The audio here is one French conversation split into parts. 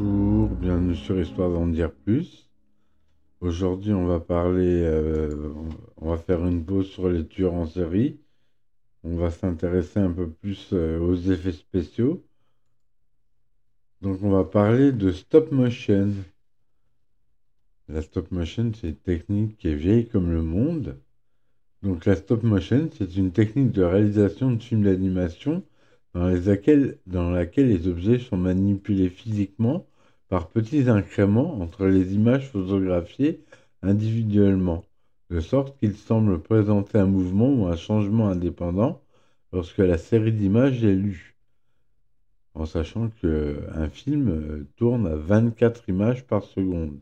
Bonjour, bienvenue sur Histoire d'en dire plus. Aujourd'hui, on va parler, euh, on va faire une pause sur les tueurs en série. On va s'intéresser un peu plus euh, aux effets spéciaux. Donc, on va parler de stop motion. La stop motion, c'est une technique qui est vieille comme le monde. Donc, la stop motion, c'est une technique de réalisation de films d'animation dans, dans laquelle les objets sont manipulés physiquement par petits incréments entre les images photographiées individuellement, de sorte qu'ils semblent présenter un mouvement ou un changement indépendant lorsque la série d'images est lue, en sachant qu'un film euh, tourne à 24 images par seconde.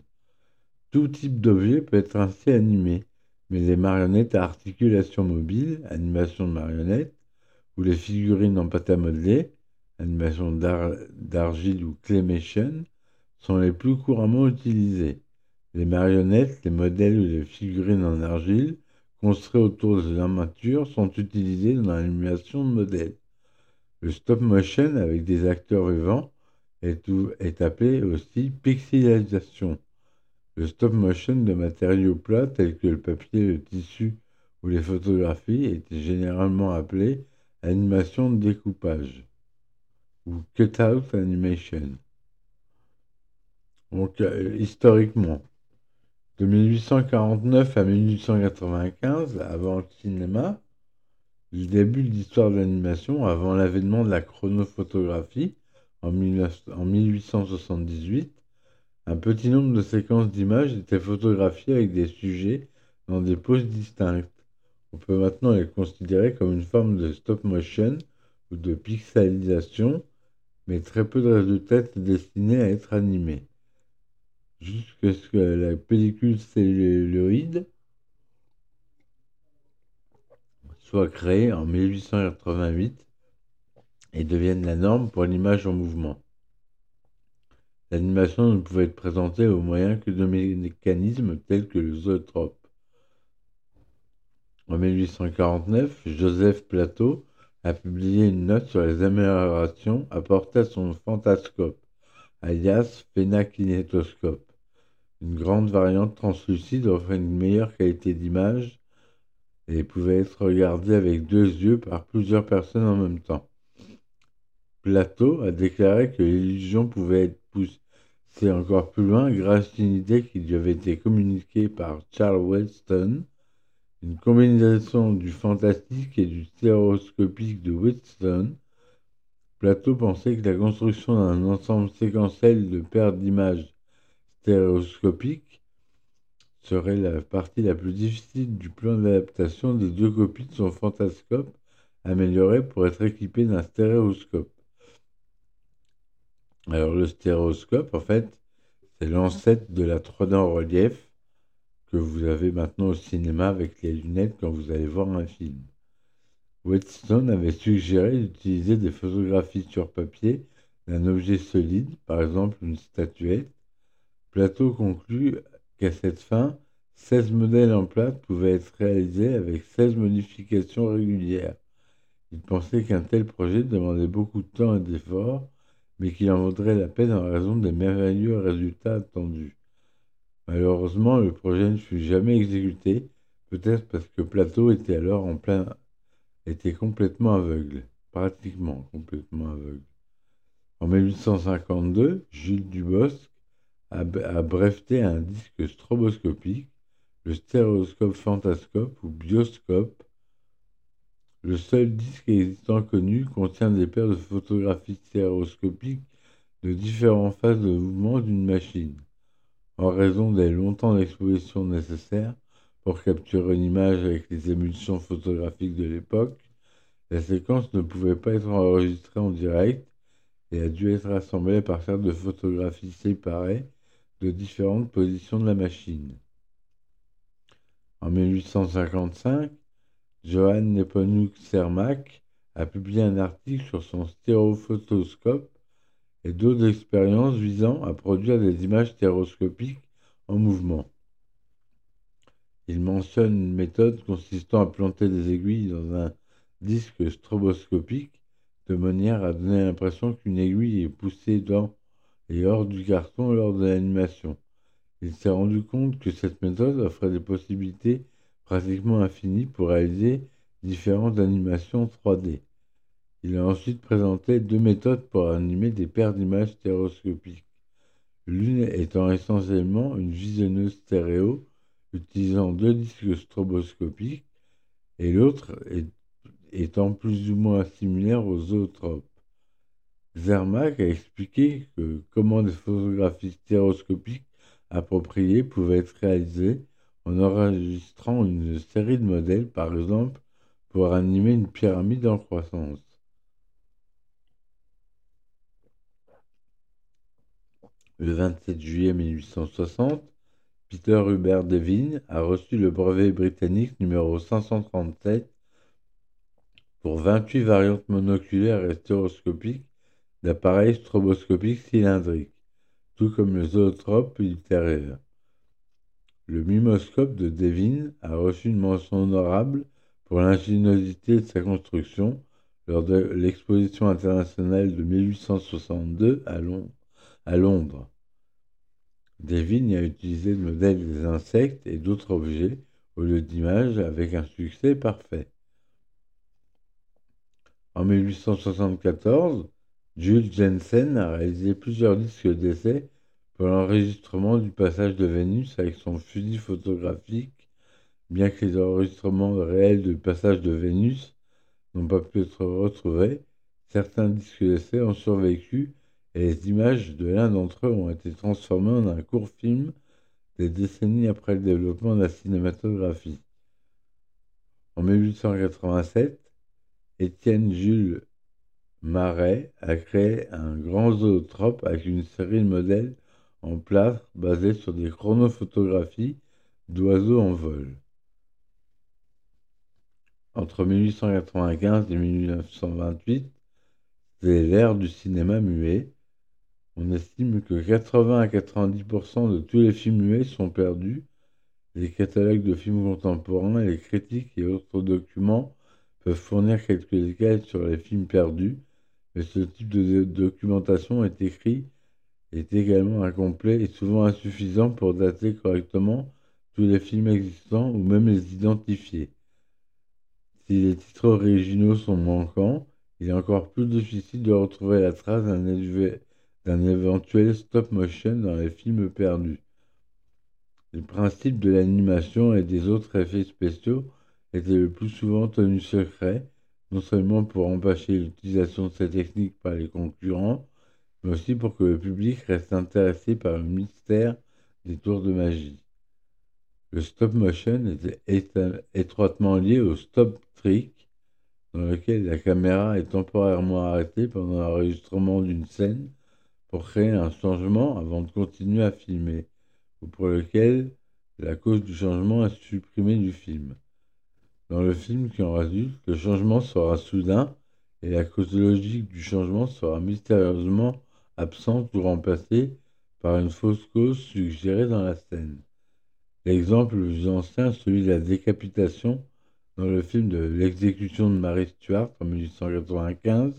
Tout type d'objet peut être ainsi animé, mais les marionnettes à articulation mobile, animation de marionnettes, ou les figurines en pâte à modeler, animation d'argile ou claymation, sont les plus couramment utilisées. Les marionnettes, les modèles ou les figurines en argile, construits autour de l'armature, sont utilisés dans l'animation de modèles. Le stop motion avec des acteurs vivants est, est appelé aussi pixelisation. Le stop motion de matériaux plats tels que le papier, le tissu ou les photographies était généralement appelé animation de découpage ou cut-out animation. Donc, euh, historiquement, de 1849 à 1895, avant le cinéma, le début de l'histoire de l'animation, avant l'avènement de la chronophotographie en, en 1878, un petit nombre de séquences d'images étaient photographiées avec des sujets dans des poses distinctes. On peut maintenant les considérer comme une forme de stop motion ou de pixelisation, mais très peu de résultats étaient destinés à être animés. Jusqu'à ce que la pellicule celluloïde soit créée en 1888 et devienne la norme pour l'image en mouvement. L'animation ne pouvait être présentée au moyen que de mécanismes tels que le zootrope. En 1849, Joseph Plateau a publié une note sur les améliorations apportées à son fantascope, alias phénakinétoscope. Une grande variante translucide offrait une meilleure qualité d'image et pouvait être regardée avec deux yeux par plusieurs personnes en même temps. Plateau a déclaré que l'illusion pouvait être poussée encore plus loin grâce à une idée qui lui avait été communiquée par Charles Weston, une combinaison du fantastique et du stéréoscopique de Wheatstone, Plateau pensait que la construction d'un ensemble séquentiel de paires d'images stéréoscopiques serait la partie la plus difficile du plan d'adaptation des deux copies de son fantascope amélioré pour être équipé d'un stéréoscope. Alors le stéréoscope, en fait, c'est l'ancêtre de la 3D en relief que vous avez maintenant au cinéma avec les lunettes quand vous allez voir un film. Whetstone avait suggéré d'utiliser des photographies sur papier d'un objet solide, par exemple une statuette. Plateau conclut qu'à cette fin, 16 modèles en plate pouvaient être réalisés avec 16 modifications régulières. Il pensait qu'un tel projet demandait beaucoup de temps et d'efforts, mais qu'il en vaudrait la peine en raison des merveilleux résultats attendus. Malheureusement, le projet ne fut jamais exécuté, peut-être parce que Plateau était alors en plein était complètement aveugle, pratiquement complètement aveugle. En 1852, Jules Dubosc a, breveté un disque stroboscopique, le stéréoscope fantascope ou bioscope. Le seul disque existant connu contient des paires de photographies stéréoscopiques de différentes phases de mouvement d'une machine en raison des longtemps d'exposition nécessaires pour capturer une image avec les émulsions photographiques de l'époque, la séquence ne pouvait pas être enregistrée en direct et a dû être assemblée à partir de photographies séparées de différentes positions de la machine. En 1855, Johann Nepomuk Cermak a publié un article sur son stéréophotoscope et d'autres expériences visant à produire des images stéréoscopiques en mouvement. Il mentionne une méthode consistant à planter des aiguilles dans un disque stroboscopique de manière à donner l'impression qu'une aiguille est poussée dans et hors du carton lors de l'animation. Il s'est rendu compte que cette méthode offrait des possibilités pratiquement infinies pour réaliser différentes animations 3D. Il a ensuite présenté deux méthodes pour animer des paires d'images stéréoscopiques. L'une étant essentiellement une visionneuse stéréo utilisant deux disques stroboscopiques et l'autre étant plus ou moins similaire aux zootropes. Zermatt a expliqué que comment des photographies stéréoscopiques appropriées pouvaient être réalisées en enregistrant une série de modèles, par exemple, pour animer une pyramide en croissance. Le 27 juillet 1860, Peter Hubert Devine a reçu le brevet britannique numéro 537 pour 28 variantes monoculaires et stéréoscopiques d'appareils stroboscopiques cylindriques, tout comme le zootrope ultérieur. Le mimoscope de Devine a reçu une mention honorable pour l'ingéniosité de sa construction lors de l'exposition internationale de 1862 à, à Londres. Devine a utilisé le modèle des insectes et d'autres objets au lieu d'images avec un succès parfait. En 1874, Jules Jensen a réalisé plusieurs disques d'essai pour l'enregistrement du passage de Vénus avec son fusil photographique, bien que les enregistrements réels du passage de Vénus n'ont pas pu être retrouvés, certains disques d'essai ont survécu et les images de l'un d'entre eux ont été transformées en un court film des décennies après le développement de la cinématographie. En 1887, Étienne Jules Marais a créé un grand zootrope avec une série de modèles en plâtre basés sur des chronophotographies d'oiseaux en vol. Entre 1895 et 1928, c'est l'ère du cinéma muet. On estime que 80 à 90% de tous les films muets sont perdus. Les catalogues de films contemporains, les critiques et autres documents peuvent fournir quelques détails sur les films perdus, mais ce type de documentation est écrit est également incomplet et souvent insuffisant pour dater correctement tous les films existants ou même les identifier. Si les titres originaux sont manquants, il est encore plus difficile de retrouver la trace d'un éventuel stop motion dans les films perdus. Le principe de l'animation et des autres effets spéciaux était le plus souvent tenu secret non seulement pour empêcher l'utilisation de ces techniques par les concurrents, mais aussi pour que le public reste intéressé par le mystère des tours de magie. Le stop motion était étroitement lié au stop trick, dans lequel la caméra est temporairement arrêtée pendant l'enregistrement d'une scène pour créer un changement avant de continuer à filmer, ou pour lequel la cause du changement est supprimée du film. Dans le film qui en résulte, le changement sera soudain et la cause logique du changement sera mystérieusement absente ou remplacée par une fausse cause suggérée dans la scène. L'exemple le plus ancien est celui de la décapitation dans le film de l'exécution de Marie Stuart en 1895,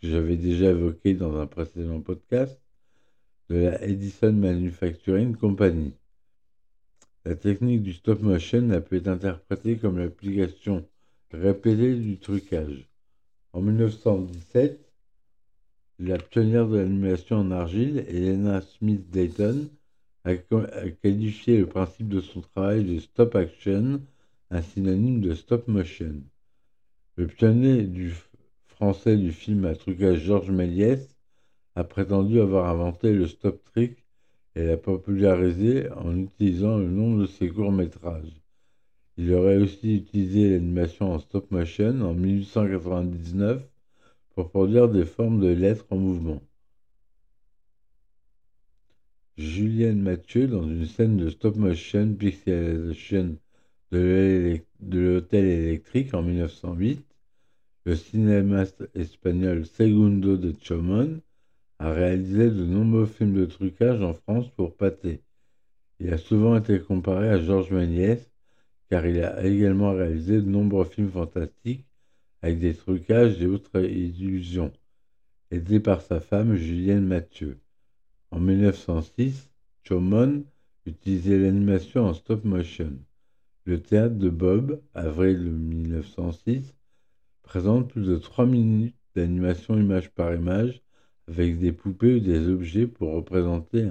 que j'avais déjà évoqué dans un précédent podcast, de la Edison Manufacturing Company. La technique du stop motion a pu être interprétée comme l'application répétée du trucage. En 1917, la pionnière de l'animation en argile, Elena Smith Dayton, a, qualifié le principe de son travail de stop action, un synonyme de stop motion. Le pionnier français du film à trucage Georges Méliès a prétendu avoir inventé le stop trick et l'a popularisé en utilisant le nom de ses courts-métrages. Il aurait aussi utilisé l'animation en stop motion en 1899 pour produire des formes de lettres en mouvement. Julienne Mathieu, dans une scène de stop motion pixelation de l'hôtel électrique en 1908, le cinéaste espagnol Segundo de Chomon a réalisé de nombreux films de trucage en France pour Pathé. Il a souvent été comparé à Georges Méliès, car il a également réalisé de nombreux films fantastiques avec des trucages et autres illusions, aidé par sa femme Julienne Mathieu. En 1906, Chomon utilisait l'animation en stop motion. Le théâtre de Bob, avril 1906, présente plus de 3 minutes d'animation image par image avec des poupées ou des objets pour représenter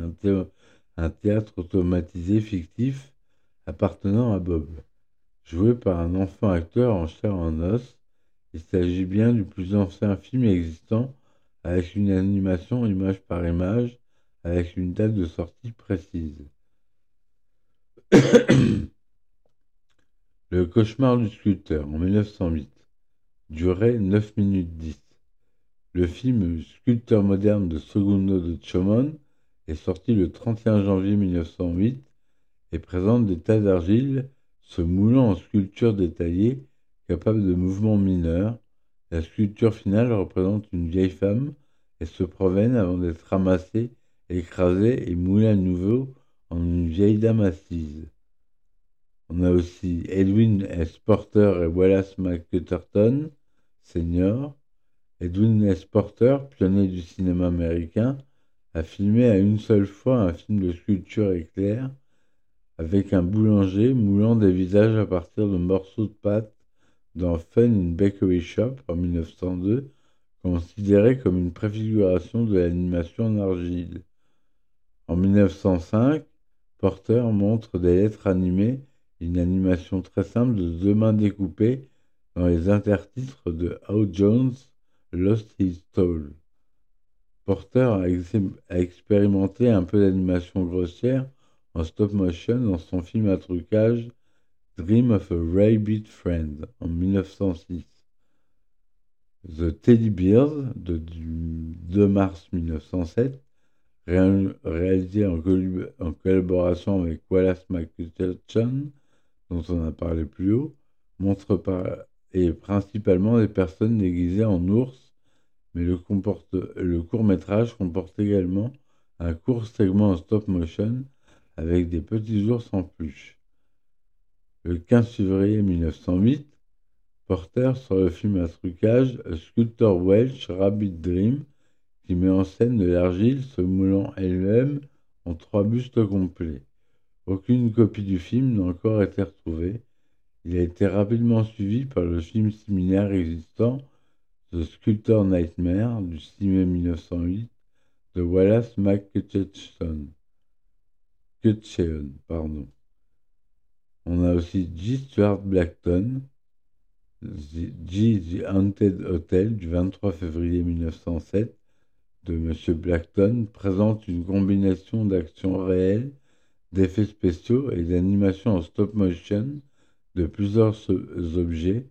un, théâtre automatisé fictif appartenant à Bob. Joué par un enfant acteur en chair en os, il s'agit bien du plus ancien film existant avec une animation image par image avec une date de sortie précise. Le cauchemar du sculpteur en 1908 durait 9 minutes 10. Le film Sculpteur moderne de Segundo de Chomon est sorti le 31 janvier 1908 et présente des tas d'argile se moulant en sculpture détaillée capable de mouvements mineurs. La sculpture finale représente une vieille femme et se promène avant d'être ramassée, écrasée et moulée à nouveau en une vieille dame assise. On a aussi Edwin S. Porter et Wallace McCutterton, senior. Edwin S. Porter, pionnier du cinéma américain, a filmé à une seule fois un film de sculpture éclair avec un boulanger moulant des visages à partir de morceaux de pâte dans Fun in Bakery Shop en 1902, considéré comme une préfiguration de l'animation en argile. En 1905, Porter montre des lettres animées une animation très simple de deux mains découpées dans les intertitres de How Jones Lost His Soul. Porter a, expérimenté un peu d'animation grossière en stop motion dans son film à trucage Dream of a Rabbit Friend en 1906. The Teddy Bears de, du 2 mars 1907, réalisé en, en, collaboration avec Wallace McCutcheon, dont on a parlé plus haut, montre par, et principalement des personnes déguisées en ours, mais le, le court métrage comporte également un court segment en stop motion avec des petits ours en peluche. Le 15 février 1908, Porter sur le film à trucage Sculptor Welsh Rabbit Dream, qui met en scène de l'argile se moulant elle-même en trois bustes complets. Aucune copie du film n'a encore été retrouvée. Il a été rapidement suivi par le film similaire existant, The Sculptor Nightmare, du 6 mai 1908, de Wallace McCutcheon. On a aussi G. Stuart Blackton, G. The Haunted Hotel, du 23 février 1907, de M. Blackton, présente une combinaison d'actions réelles d'effets spéciaux et d'animations en stop motion de plusieurs objets,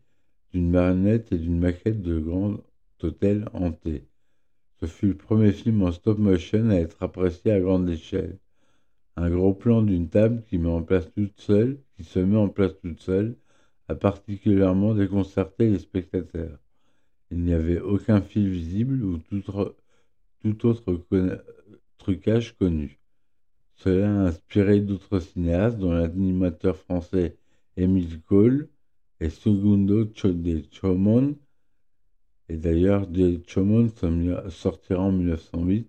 d'une marionnette et d'une maquette de grand hôtel hanté. Ce fut le premier film en stop motion à être apprécié à grande échelle. Un gros plan d'une table qui, met en place toute seule, qui se met en place toute seule a particulièrement déconcerté les spectateurs. Il n'y avait aucun fil visible ou tout, tout autre trucage connu. Cela a inspiré d'autres cinéastes, dont l'animateur français Émile Cole et Segundo de Chomon. Et d'ailleurs, de Chomon sortira en 1908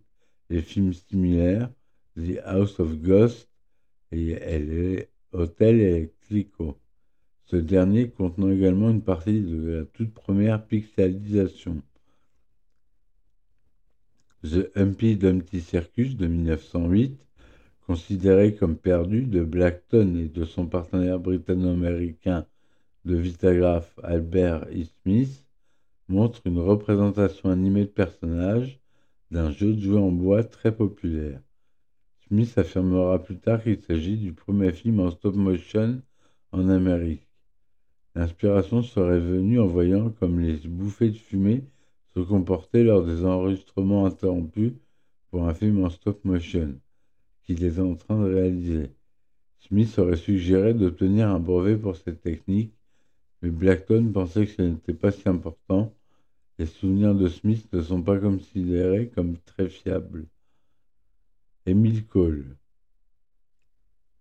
des films similaires, The House of Ghosts et Hotel Electrico. Ce dernier contenant également une partie de la toute première pixelisation. The Humpty Dumpty Circus de 1908 considéré comme perdu de Blackton et de son partenaire britanno-américain de Vitagraph Albert E. Smith, montre une représentation animée de personnages d'un jeu de jouets en bois très populaire. Smith affirmera plus tard qu'il s'agit du premier film en stop motion en Amérique. L'inspiration serait venue en voyant comme les bouffées de fumée se comportaient lors des enregistrements interrompus pour un film en stop motion qu'il est en train de réaliser. Smith aurait suggéré d'obtenir un brevet pour cette technique, mais Blackton pensait que ce n'était pas si important. Les souvenirs de Smith ne sont pas considérés comme très fiables. Emile Cole.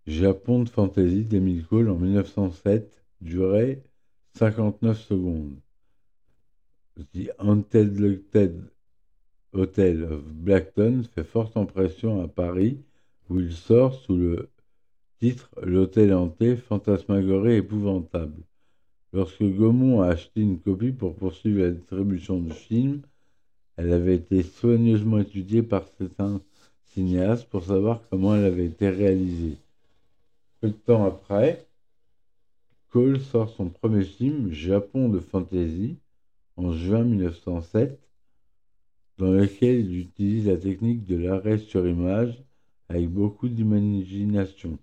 Japon de fantasy d'Emile Cole en 1907 durait 59 secondes. The Haunted Hotel of Blackton fait forte impression à Paris, où il sort sous le titre L'hôtel hanté, fantasmagorie épouvantable. Lorsque Gaumont a acheté une copie pour poursuivre la distribution du film, elle avait été soigneusement étudiée par certains cinéastes pour savoir comment elle avait été réalisée. Peu de temps après, Cole sort son premier film, Japon de fantasy, en juin 1907, dans lequel il utilise la technique de l'arrêt sur image avec beaucoup d'imagination.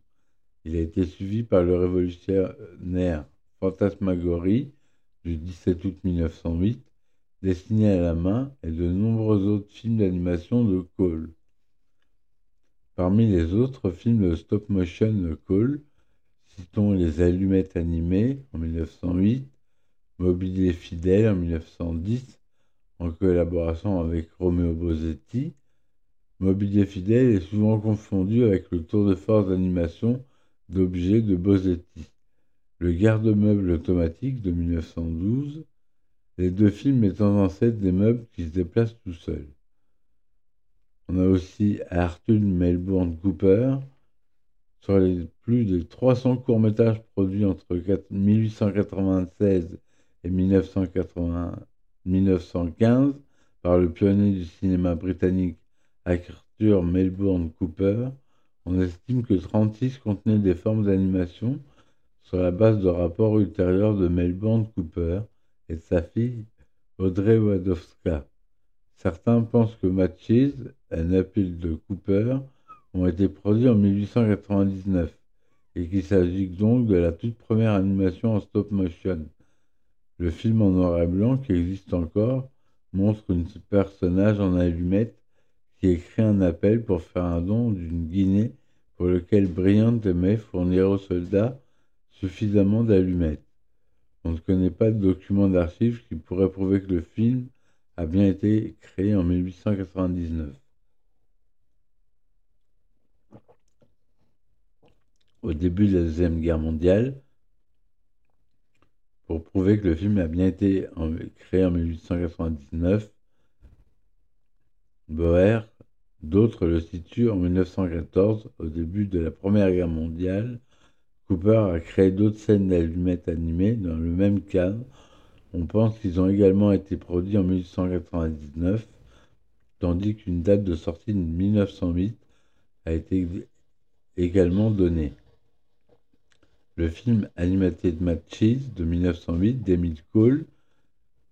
Il a été suivi par le révolutionnaire Fantasmagorie du 17 août 1908, dessiné à la main, et de nombreux autres films d'animation de Cole. Parmi les autres films de stop motion de Cole, citons Les Allumettes animées en 1908, Mobilier fidèle en 1910, en collaboration avec Romeo Bosetti. Mobilier fidèle est souvent confondu avec le tour de force d'animation d'objets de Bosetti. Le garde-meuble automatique de 1912, les deux films étant ancêtres des meubles qui se déplacent tout seuls. On a aussi Arthur Melbourne Cooper, sur les plus de 300 courts-métrages produits entre 1896 et 1915 par le pionnier du cinéma britannique Arthur Melbourne Cooper, on estime que 36 contenaient des formes d'animation sur la base de rapports ultérieurs de Melbourne Cooper et de sa fille Audrey Wadowska. Certains pensent que Matches, un appel de Cooper, ont été produits en 1899 et qu'il s'agit donc de la toute première animation en stop motion. Le film en noir et blanc qui existe encore montre un personnage en allumette écrit un appel pour faire un don d'une guinée pour lequel Bryant aimait fournir aux soldats suffisamment d'allumettes. On ne connaît pas de document d'archives qui pourrait prouver que le film a bien été créé en 1899. Au début de la Deuxième Guerre mondiale, pour prouver que le film a bien été créé en 1899, Boer, d'autres le situent en 1914, au début de la Première Guerre mondiale. Cooper a créé d'autres scènes d'allumettes animées dans le même cadre. On pense qu'ils ont également été produits en 1899, tandis qu'une date de sortie de 1908 a été également donnée. Le film Animated Matches de 1908 d'Emile Cole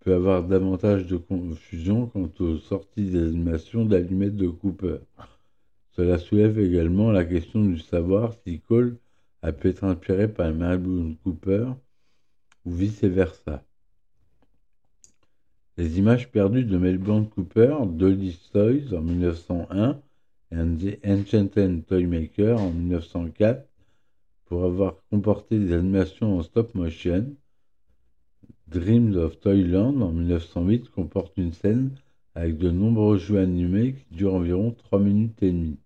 peut avoir davantage de confusion quant aux sorties des animations d'allumettes de Cooper. Cela soulève également la question du savoir si Cole a pu être inspiré par Mary Cooper ou vice-versa. Les images perdues de Melbourne Cooper, Dolly's Toys en 1901 et The Enchanted Toymaker en 1904 pour avoir comporté des animations en stop motion Dreams of Toyland en 1908 comporte une scène avec de nombreux jeux animés qui durent environ 3 minutes et demie.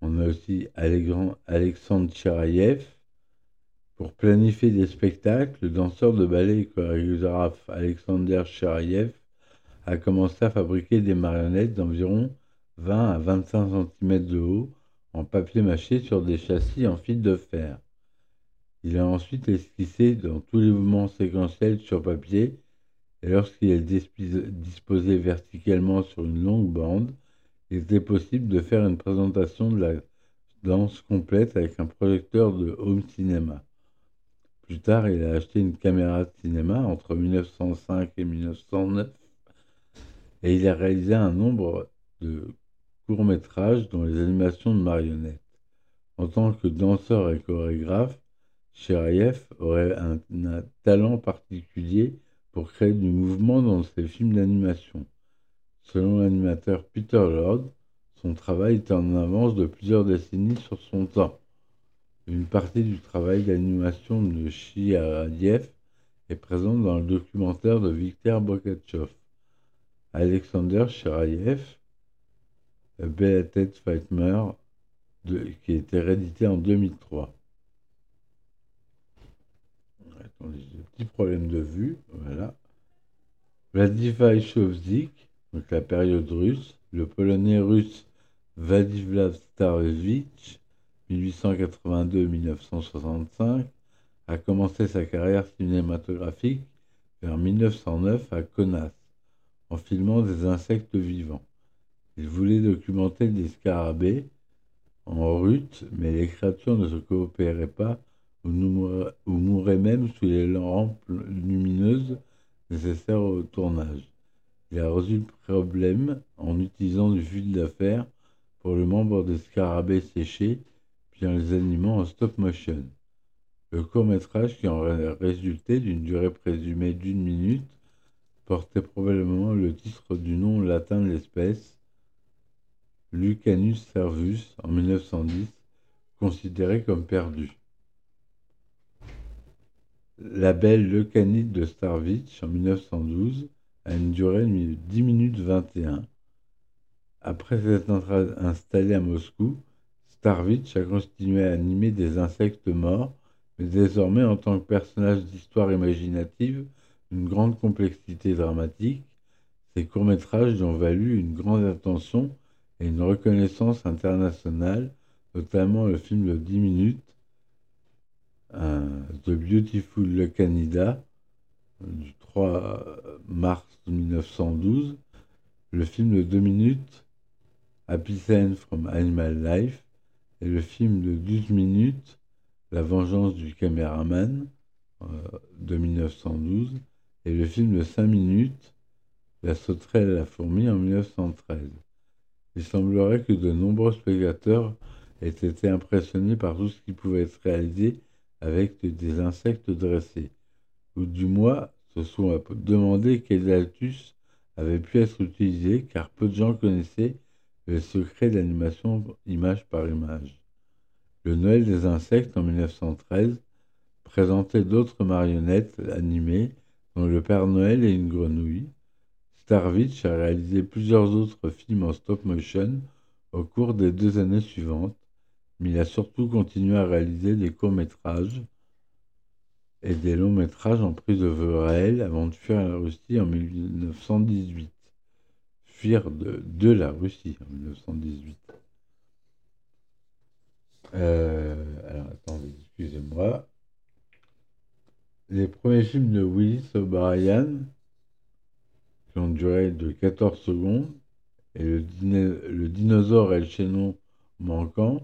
On a aussi Alexandre Cherayev. Pour planifier des spectacles, le danseur de ballet et chorégraphe Alexander Cherayev a commencé à fabriquer des marionnettes d'environ 20 à 25 cm de haut en papier mâché sur des châssis en fil de fer. Il a ensuite esquissé dans tous les mouvements séquentiels sur papier, et lorsqu'il est disposé verticalement sur une longue bande, il était possible de faire une présentation de la danse complète avec un projecteur de home cinéma. Plus tard, il a acheté une caméra de cinéma entre 1905 et 1909 et il a réalisé un nombre de courts-métrages dont les animations de marionnettes. En tant que danseur et chorégraphe, Cherayev aurait un, talent particulier pour créer du mouvement dans ses films d'animation. Selon l'animateur Peter Lord, son travail était en avance de plusieurs décennies sur son temps. Une partie du travail d'animation de Cherayev est présente dans le documentaire de Viktor Bokachev. Alexander Cherayev, Bellated Fightmer, qui a été réédité en 2003. Attendez, j'ai des petits problèmes de vue. Voilà. Donc la période russe, le polonais russe Władysław Starowicz, 1882-1965, a commencé sa carrière cinématographique vers 1909 à Kaunas, en filmant des insectes vivants. Il voulait documenter des scarabées en rut, mais les créatures ne se coopéraient pas ou, mouraient même sous les lampes lumineuses nécessaires au tournage. Il a résolu le problème en utilisant du fil d'affaires pour le membre des scarabées séchés, puis en les animant en stop motion. Le court-métrage, qui en résulté d'une durée présumée d'une minute, portait probablement le titre du nom latin de l'espèce, Lucanus servus, en 1910, considéré comme perdu. La belle Leucanite de Starvitch en 1912 a une durée de 10 minutes 21. Après s'être installé à Moscou, Starvitch a continué à animer des insectes morts mais désormais en tant que personnage d'histoire imaginative d'une grande complexité dramatique, ses courts-métrages lui ont valu une grande attention et une reconnaissance internationale, notamment le film de 10 minutes, The Beautiful Canada, du 3 mars 1912, le film de 2 minutes, Happy Scene from Animal Life, et le film de 12 minutes, la vengeance du caméraman euh, de 1912 et le film de 5 minutes La sauterelle la fourmi en 1913. Il semblerait que de nombreux spectateurs aient été impressionnés par tout ce qui pouvait être réalisé avec des insectes dressés, ou du moins se sont demandé quels altus avaient pu être utilisés car peu de gens connaissaient le secret d'animation image par image. Le Noël des insectes en 1913 présentait d'autres marionnettes animées, dont le Père Noël et une grenouille. Starvitch a réalisé plusieurs autres films en stop motion au cours des deux années suivantes, mais il a surtout continué à réaliser des courts-métrages et des longs-métrages en prise de vue réelle avant de fuir la Russie en 1918. Fuir de, la Russie en 1918. Euh, alors, attendez, excusez-moi. Les premiers films de Willis O'Brien, qui ont duré de 14 secondes, et le, le dinosaure et le chaînon manquant,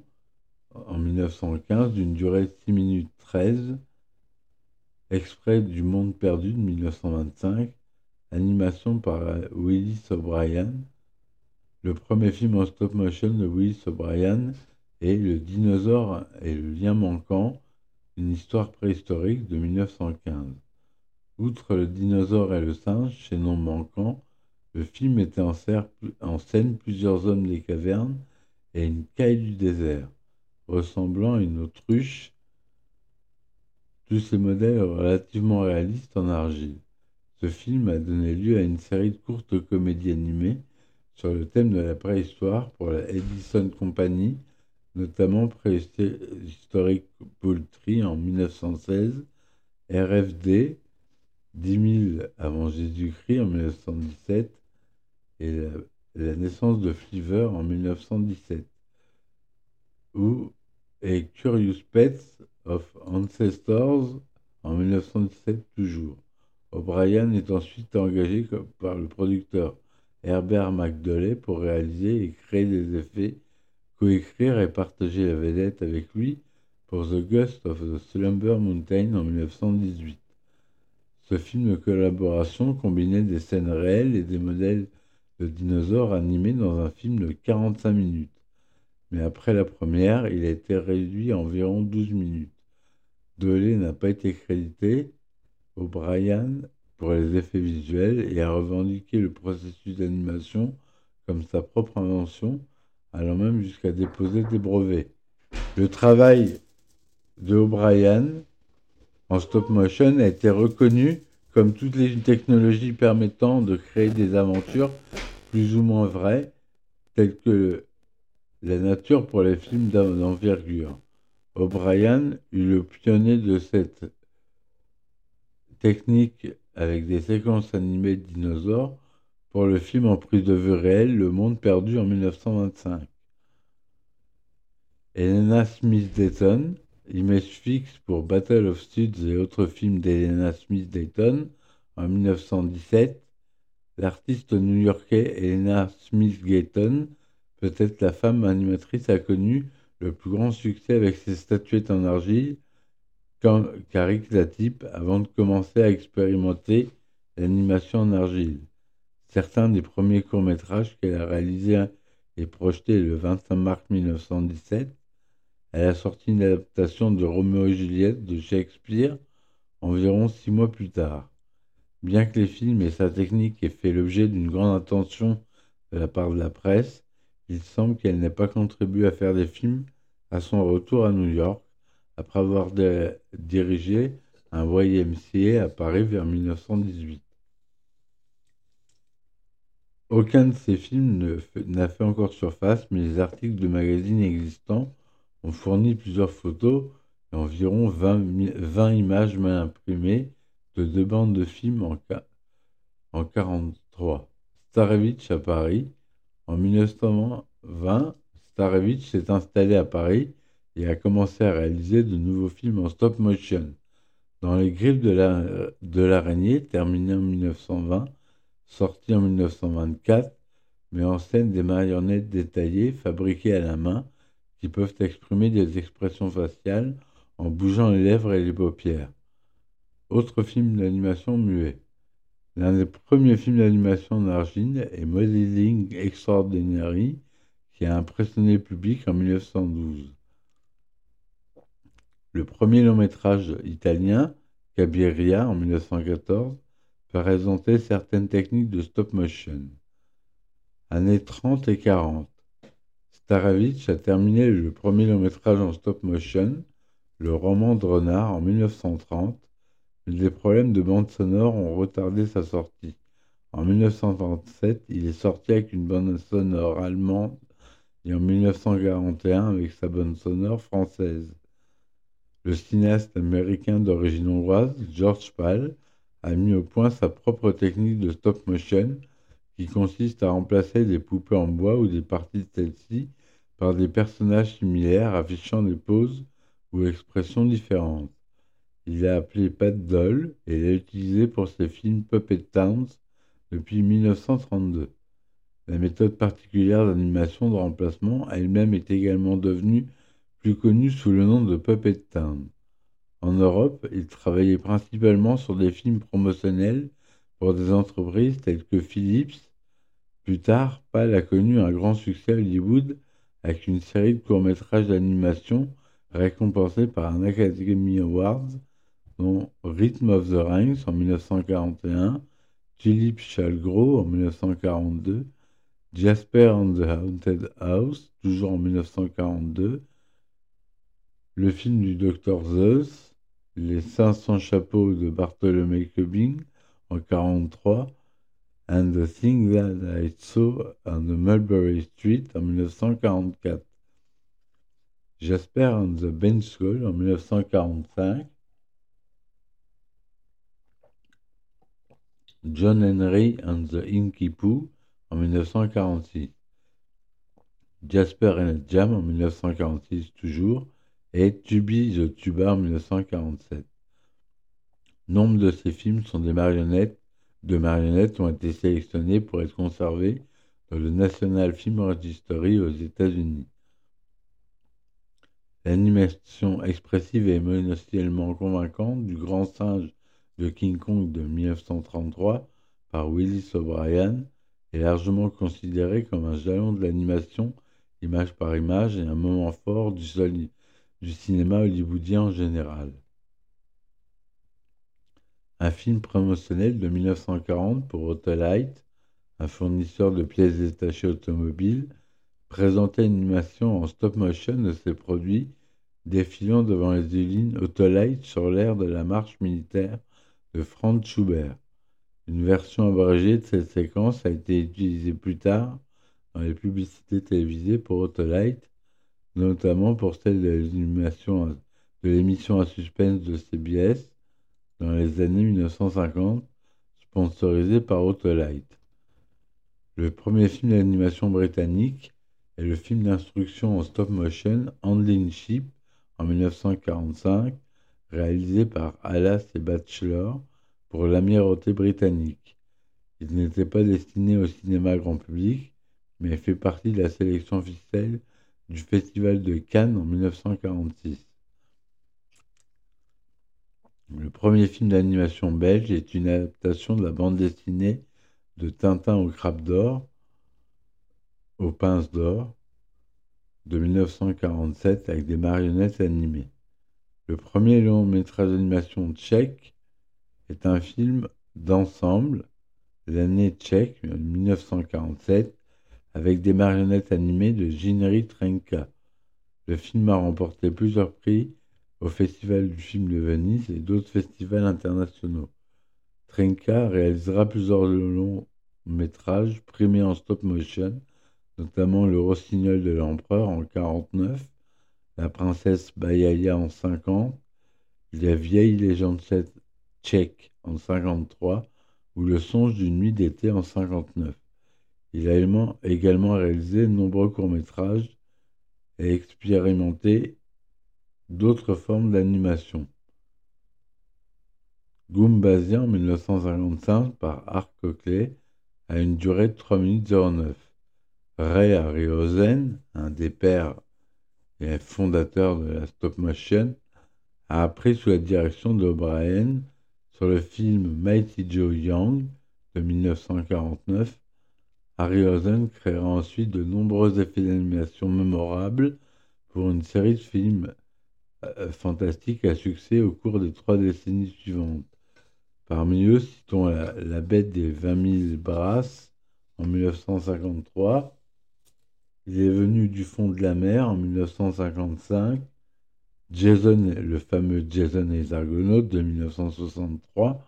en 1915, d'une durée de 6 minutes 13, exprès du monde perdu de 1925, animation par Willis O'Brien, le premier film en stop motion de Willis O'Brien et Le dinosaure et le lien manquant, une histoire préhistorique de 1915. Outre le dinosaure et le singe, chez nom manquant, le film mettait en, scène plusieurs hommes des cavernes et une caille du désert, ressemblant à une autruche, tous ces modèles relativement réalistes en argile. Ce film a donné lieu à une série de courtes comédies animées sur le thème de la préhistoire pour la Edison Company notamment Préhistoric Poultry en 1916, RFD 10 000 avant Jésus-Christ en 1917 et la, naissance de Fliver en 1917, ou et Curious Pets of Ancestors en 1917 toujours. O'Brien est ensuite engagé par le producteur Herbert McDoley pour réaliser et créer des effets coécrire et partager la vedette avec lui pour The Ghost of the Slumber Mountain en 1918. Ce film de collaboration combinait des scènes réelles et des modèles de dinosaures animés dans un film de 45 minutes. Mais après la première, il a été réduit à environ 12 minutes. Dolé n'a pas été crédité, O'Brien, pour les effets visuels et a revendiqué le processus d'animation comme sa propre invention allant même jusqu'à déposer des brevets. Le travail de O'Brien en stop motion a été reconnu comme toutes les technologies permettant de créer des aventures plus ou moins vraies, telles que la nature pour les films d'envergure. O'Brien eut le pionnier de cette technique avec des séquences animées de dinosaures pour le film en prise de vue réelle Le Monde perdu en 1925. Elena Smith Dayton, image fixe pour Battle of Studs et autres films d'Elena Smith Dayton en 1917. L'artiste new-yorkais Elena Smith Dayton peut être la femme animatrice a connu le plus grand succès avec ses statuettes en argile type avant de commencer à expérimenter l'animation en argile. Certains des premiers courts-métrages qu'elle a réalisés et projetés le 25 mars 1917, elle a sorti une adaptation de Roméo et Juliette de Shakespeare environ six mois plus tard. Bien que les films et sa technique aient fait l'objet d'une grande attention de la part de la presse, il semble qu'elle n'ait pas contribué à faire des films à son retour à New York, après avoir dirigé un YMCA à Paris vers 1918. Aucun de ces films n'a fait encore surface, mais les articles de magazines existants ont fourni plusieurs photos et environ 20, 20 images mal imprimées de deux bandes de films en, en 43. Starevich à Paris. En 1920, Starevich s'est installé à Paris et a commencé à réaliser de nouveaux films en stop motion. Dans les griffes de l'araignée, terminé en 1920, sorti en 1924, met en scène des marionnettes détaillées fabriquées à la main qui peuvent exprimer des expressions faciales en bougeant les lèvres et les paupières. Autre film d'animation muet. L'un des premiers films d'animation en argile est Modeling Extraordinary, qui a impressionné le public en 1912. Le premier long métrage italien, Cabiria, en 1914, présentait certaines techniques de stop motion. Années 30 et 40. Staravich a terminé le premier long métrage en stop motion, le roman de renard, en 1930, mais des problèmes de bande sonore ont retardé sa sortie. En 1937, il est sorti avec une bande sonore allemande et en 1941 avec sa bande sonore française. Le cinéaste américain d'origine hongroise, George Pal, a mis au point sa propre technique de stop motion qui consiste à remplacer des poupées en bois ou des parties de celles-ci par des personnages similaires affichant des poses ou expressions différentes. Il l'a appelé Pat Doll et l'a utilisé pour ses films Puppet Towns depuis 1932. La méthode particulière d'animation de remplacement elle-même est également devenue plus connue sous le nom de Puppet Town. En Europe, il travaillait principalement sur des films promotionnels pour des entreprises telles que Philips. Plus tard, Pal a connu un grand succès à Hollywood avec une série de courts-métrages d'animation récompensés par un Academy Awards, Rhythm of the Rings en 1941, Philip Shall Grow en 1942, Jasper and the Haunted House, toujours en 1942, le film du Dr Zeus, Les 500 chapeaux de Bartholomew Cubbing en 1943, and the Thing That I Saw on the Mulberry Street en 1944. Jasper and the Bench School en 1945. John Henry and the Inky Pooh en 1946. Jasper and Jam en 1946 toujours et Tubi the Tuba en 1947. Nombre de ces films sont des marionnettes de marionnettes ont été sélectionnées pour être conservées dans le National Film Registry aux États-Unis. L'animation expressive et émotionnellement convaincante du grand singe de King Kong de 1933 par Willis O'Brien est largement considérée comme un jalon de l'animation image par image et un moment fort du, cinéma hollywoodien en général. Un film promotionnel de 1940 pour Autolite, un fournisseur de pièces détachées automobiles, présentait une animation en stop motion de ses produits défilant devant les usines Autolite sur l'air de la marche militaire de Franz Schubert. Une version abrégée de cette séquence a été utilisée plus tard dans les publicités télévisées pour Autolite, notamment pour celle de l'émission à suspense de CBS dans les années 1950, sponsorisé par Autolite. Le premier film d'animation britannique est le film d'instruction en stop motion Handling Ship en 1945, réalisé par Alas et Batchelor pour l'amirauté britannique. Il n'était pas destiné au cinéma grand public, mais fait partie de la sélection officielle du Festival de Cannes en 1946. Le premier film d'animation belge est une adaptation de la bande dessinée de Tintin au crabe d'or, aux pinces d'or, de 1947 avec des marionnettes animées. Le premier long métrage d'animation tchèque est un film d'ensemble, l'année tchèque, 1947, avec des marionnettes animées de Jinri Trenka. Le film a remporté plusieurs prix au Festival du film de Venise et d'autres festivals internationaux. Trenka réalisera plusieurs longs métrages primés en stop motion, notamment Le Rossignol de l'Empereur en 49, La princesse Bayaya en 50, La vieille légende tchèque en 53 ou Le songe d'une nuit d'été en 59. Il a également réalisé de nombreux courts-métrages et expérimenté d'autres formes d'animation. Goombasien en 1955 par Art Cocley a une durée de 3 minutes 09. Ray Harryhausen, un des pères et fondateur de la stop motion, a appris sous la direction d'O'Brien sur le film Mighty Joe Young de 1949 Harryhausen créera ensuite de nombreux effets d'animation mémorables pour une série de films euh, fantastiques à succès au cours des trois décennies suivantes. Parmi eux, citons la, Bête des 20 000 brasses en 1953, Il est venu du fond de la mer en 1955, Jason, le fameux Jason et les Argonautes de 1963,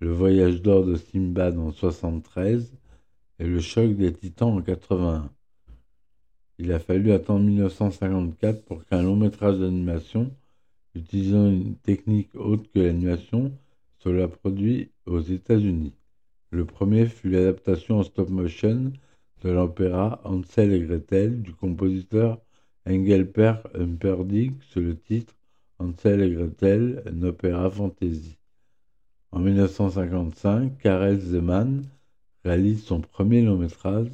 Le Voyage d'or de Simbad en 1973, et le choc des titans en 81. Il a fallu attendre 1954 pour qu'un long métrage d'animation, utilisant une technique autre que l'animation, soit produit aux États-Unis. Le premier fut l'adaptation en stop motion de l'opéra Hansel et Gretel du compositeur Engelbert Humperdinck sous le titre Hansel et Gretel, un opéra fantasy. En 1955, Karel Zeman réalise son premier long métrage,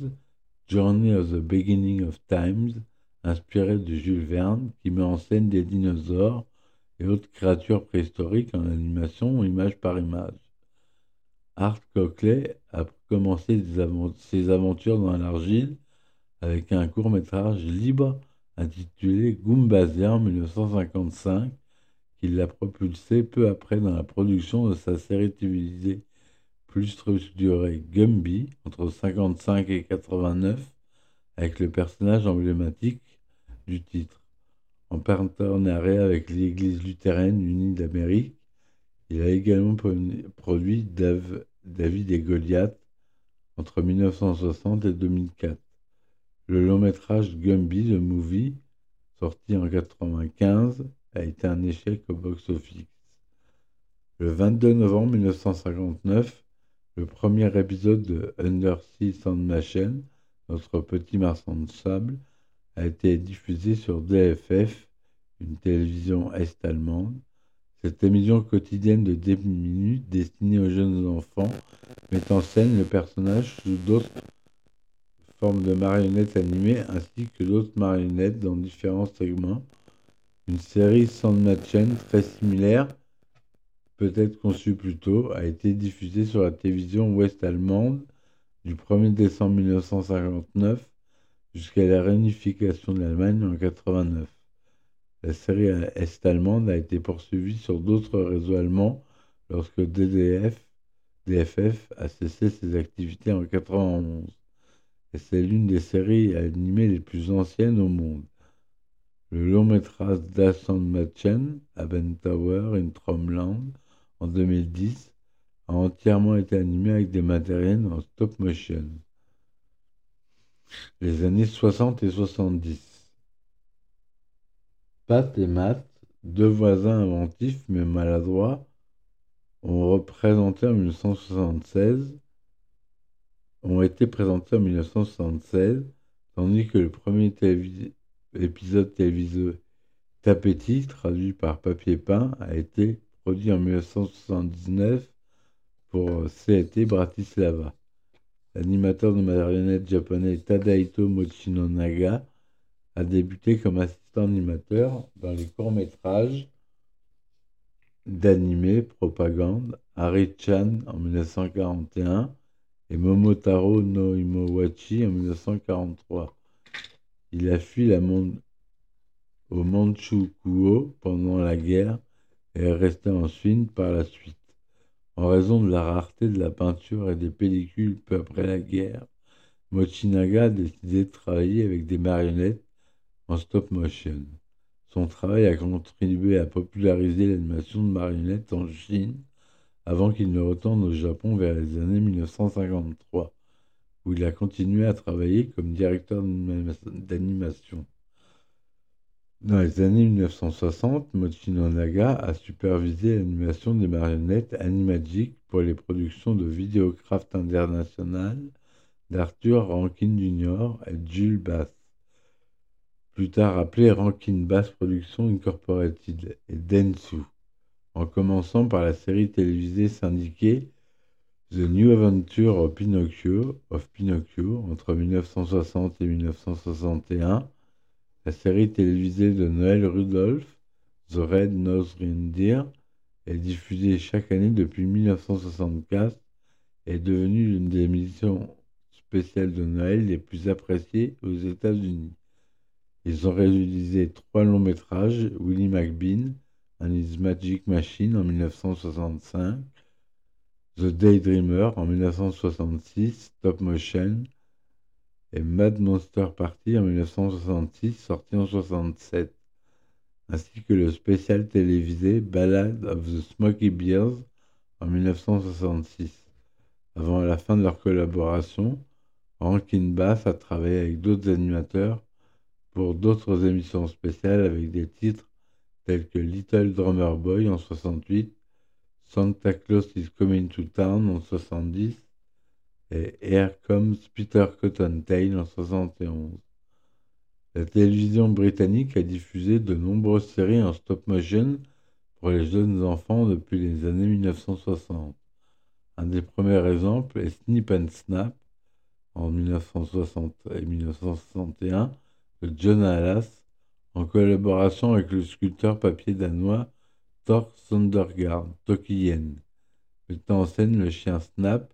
Journey of the Beginning of Times, inspiré de Jules Verne, qui met en scène des dinosaures et autres créatures préhistoriques en animation image par image. Art a commencé ses aventures dans l'argile avec un court métrage libre intitulé Goombazia en 1955, qui l'a propulsé peu après dans la production de sa série télévisée plus structuré Gumby entre 55 et 89 avec le personnage emblématique du titre. En partenariat avec l'Église luthérienne unie d'Amérique, il a également produit David et Goliath entre 1960 et 2004. Le long métrage Gumby, The Movie, sorti en 1995, a été un échec au box-office. Le 22 novembre 1959, le premier épisode de Undersea Sound Machine, notre petit marchand de sable, a été diffusé sur DFF, une télévision est-allemande. Cette émission quotidienne de 10 minutes destinée aux jeunes enfants met en scène le personnage sous d'autres formes de marionnettes animées ainsi que d'autres marionnettes dans différents segments. Une série Machine très similaire peut-être conçu plus tôt, a été diffusé sur la télévision ouest-allemande du 1er décembre 1959 jusqu'à la réunification de l'Allemagne en 1989. La série est-allemande a été poursuivie sur d'autres réseaux allemands lorsque DDF, DFF a cessé ses activités en 1991. Et c'est l'une des séries animées les plus anciennes au monde. Le long métrage d'Assan Machen, Abenteuer in Traumland, en 2010 a entièrement été animé avec des matériels en stop motion. Les années 60 et 70. Pat et Matt, deux voisins inventifs mais maladroits, ont représenté en 1976 ont été présentés en 1976, tandis que le premier épisode télévisé Tapetit, traduit par Papier Peint, a été produit en 1979 pour CAT Bratislava. L'animateur de marionnettes japonais Tadaito Mochinonaga a débuté comme assistant animateur dans les courts-métrages d'anime propagande Harry-chan en 1941 et Momotaro no Imowachi en 1943. Il a fui la au Manchukuo pendant la guerre et est resté en Chine par la suite. En raison de la rareté de la peinture et des pellicules peu après la guerre, Mochinaga a décidé de travailler avec des marionnettes en stop motion. Son travail a contribué à populariser l'animation de marionnettes en Chine avant qu'il ne retourne au Japon vers les années 1953, où il a continué à travailler comme directeur d'animation. Dans les années 1960, Mochino Naga a supervisé l'animation des marionnettes Animagic pour les productions de Videocraft International d'Arthur Rankin Jr. et Jules Bass plus tard appelé Rankin Bass Productions Incorporated et Densu, en commençant par la série télévisée syndiquée The New Adventure of Pinocchio, of Pinocchio entre 1960 et 1961, la série télévisée de Noël Rudolph, The Red Nose Reindeer, est diffusée chaque année depuis 1964 et est devenue l'une des émissions spéciales de Noël les plus appréciées aux États-Unis. Ils ont réalisé trois longs métrages, Willie McBean and His Magic Machine en 1965, The Daydreamer en 1966, Stop Motion, et Mad Monster Party en 1966, sorti en 1967, ainsi que le spécial télévisé Ballad of the Smoky Bears en 1966. Avant la fin de leur collaboration, Rankin Bass a travaillé avec d'autres animateurs pour d'autres émissions spéciales avec des titres tels que Little Drummer Boy en 68, Santa Claus is Coming to Town en 70 et Here Comes Peter Cottontail en 71. La télévision britannique a diffusé de nombreuses séries en stop motion pour les jeunes enfants depuis les années 1960. Un des premiers exemples est Snip and Snap en 1960 et 1961 John Alas, en collaboration avec le sculpteur papier danois Thor Sondergaard Tokien, mettant en scène le chien Snap,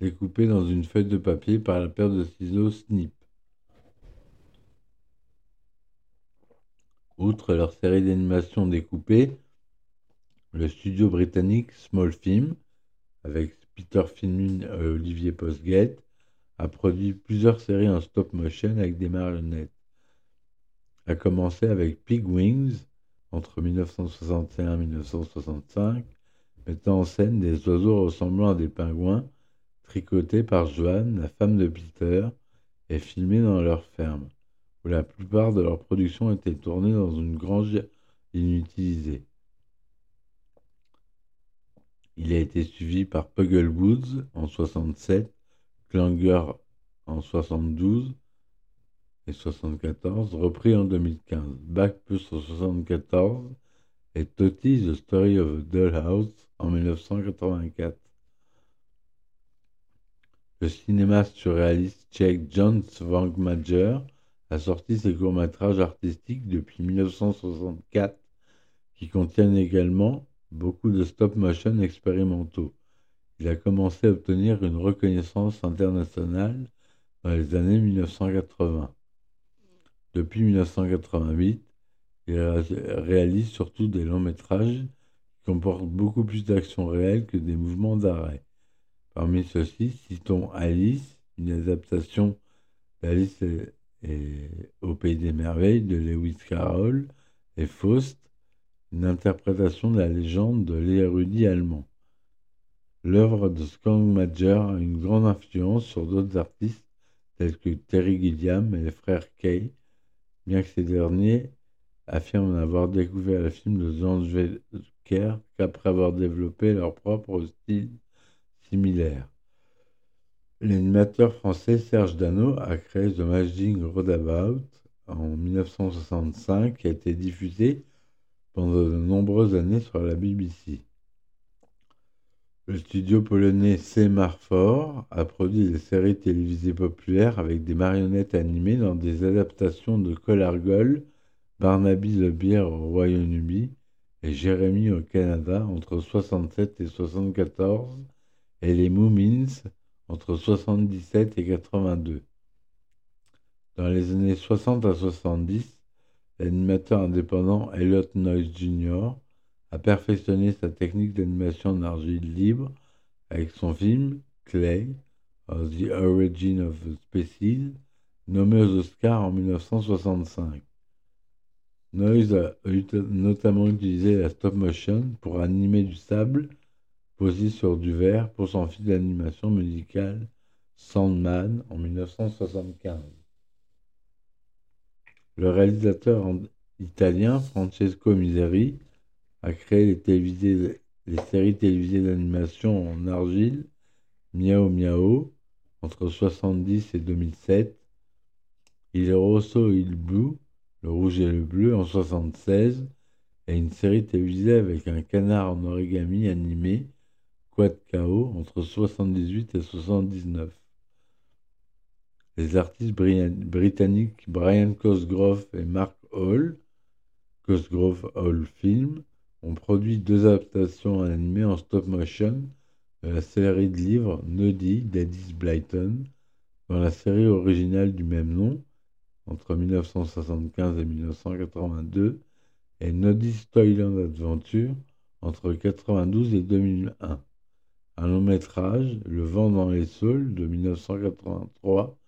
découpé dans une feuille de papier par la paire de ciseaux Snip. Outre leur série d'animation découpée, le studio britannique Small Film, avec Peter Finlin et Olivier Postgate, a produit plusieurs séries en stop motion avec des marionnettes a commencé avec Pig Wings entre 1961 et 1965, mettant en scène des oiseaux ressemblant à des pingouins tricotés par Joanne, la femme de Peter, et filmés dans leur ferme, où la plupart de leurs productions étaient tournées dans une grange inutilisée. Il a été suivi par Puggle Woods en 67, Clanger en 72, 74, repris en 2015. Back plus en 74 et Toti The Story of a Dollhouse en 1984. Le cinéma surréaliste tchèque John Major a sorti ses courts-métrages artistiques depuis 1964 qui contiennent également beaucoup de stop-motion expérimentaux. Il a commencé à obtenir une reconnaissance internationale dans les années 1980. Depuis 1988, il réalise surtout des longs métrages qui comportent beaucoup plus d'actions réelles que des mouvements d'arrêt. Parmi ceux-ci, citons Alice, une adaptation d'Alice au Pays des Merveilles de Lewis Carroll, et Faust, une interprétation de la légende de l'érudit allemand. L'œuvre de Skong Major a une grande influence sur d'autres artistes tels que Terry Gilliam et les frères Kay, bien que ces derniers affirment avoir découvert le film de Zanziker qu'après avoir développé leur propre style similaire. L'animateur français Serge Dano a créé The Magic Roundabout en 1965 qui a été diffusé pendant de nombreuses années sur la BBC. Le studio polonais Semarfor a produit des séries télévisées populaires avec des marionnettes animées dans des adaptations de Collargol, Barnaby the Bear au Royaume-Uni et Jérémy au Canada entre 67 et 74 et les Moomins entre 77 et 82. Dans les années 60 à 70, l'animateur indépendant Elliot Noyce Jr. a perfectionné sa technique d'animation en argile libre avec son film Clay, or The Origin of Species, nommé aux Oscars en 1965. Noyce a notamment utilisé la stop motion pour animer du sable posé sur du verre pour son film d'animation musicale Sandman en 1975. Le réalisateur italien Francesco Miseri a créé les, séries télévisées d'animation en argile Miao Miao entre 70 et 2007, Il Rosso Il Blu, Le Rouge et le Bleu en 76, et une série télévisée avec un canard en origami animé, Quad Kao, entre 78 et 79 les artistes britanniques Brian Cosgrove et Mark Hall, Cosgrove Hall Film, ont produit deux adaptations animées en stop motion de la série de livres Noddy d'Addis Blyton, dans la série originale du même nom, entre 1975 et 1982, et Noddy's Toyland Adventure, entre 1992 et 2001. Un long métrage, Le vent dans les saules, de 1983,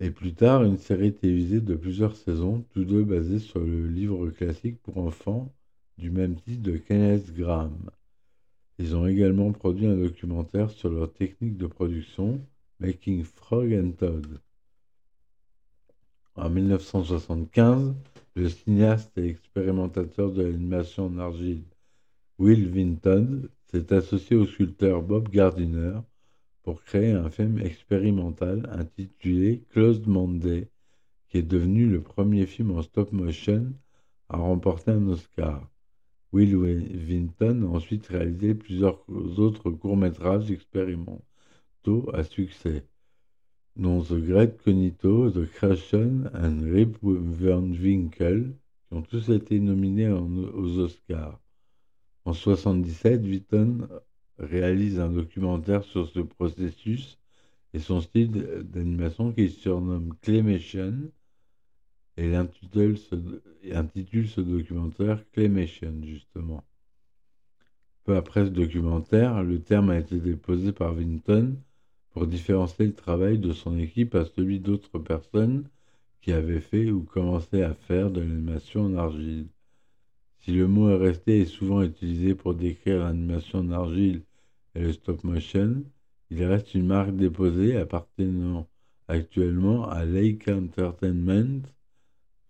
et plus tard une série télévisée de plusieurs saisons, tous deux basés sur le livre classique pour enfants du même titre de Kenneth Graham. Ils ont également produit un documentaire sur leur technique de production, Making Frog and Todd. En 1975, le cinéaste et expérimentateur de l'animation en argile Will Vinton s'est associé au sculpteur Bob Gardiner pour créer un film expérimental intitulé Closed Monday, qui est devenu le premier film en stop motion à remporter un Oscar. Will Vinton a ensuite réalisé plusieurs autres courts-métrages expérimentaux à succès, dont The Great Cognito, The Creation and Rip Winkle, qui ont tous été nominés aux Oscars. En 1977, Vinton réalise un documentaire sur ce processus et son style d'animation qu'il surnomme Claymation et il intitule ce, documentaire Claymation justement. Peu après ce documentaire, le terme a été déposé par Vinton pour différencier le travail de son équipe à celui d'autres personnes qui avaient fait ou commencé à faire de l'animation en argile. Si le mot est resté et souvent utilisé pour décrire l'animation en argile et le stop motion, il reste une marque déposée appartenant actuellement à Lake Entertainment.